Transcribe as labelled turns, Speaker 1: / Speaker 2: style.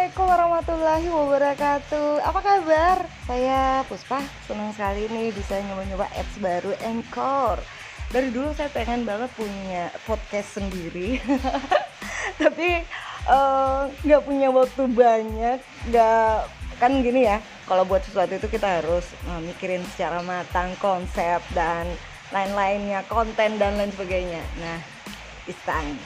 Speaker 1: Assalamualaikum warahmatullahi wabarakatuh. Apa kabar? Saya Puspa Senang sekali nih bisa nyoba-nyoba apps baru Anchor. Dari dulu saya pengen banget punya podcast sendiri. Tapi eh, nggak uh, punya waktu banyak. Gak kan gini ya Kalau buat sesuatu itu kita harus uh, mikirin secara matang Konsep dan lain-lainnya Konten dan lain sebagainya. Nah, it's time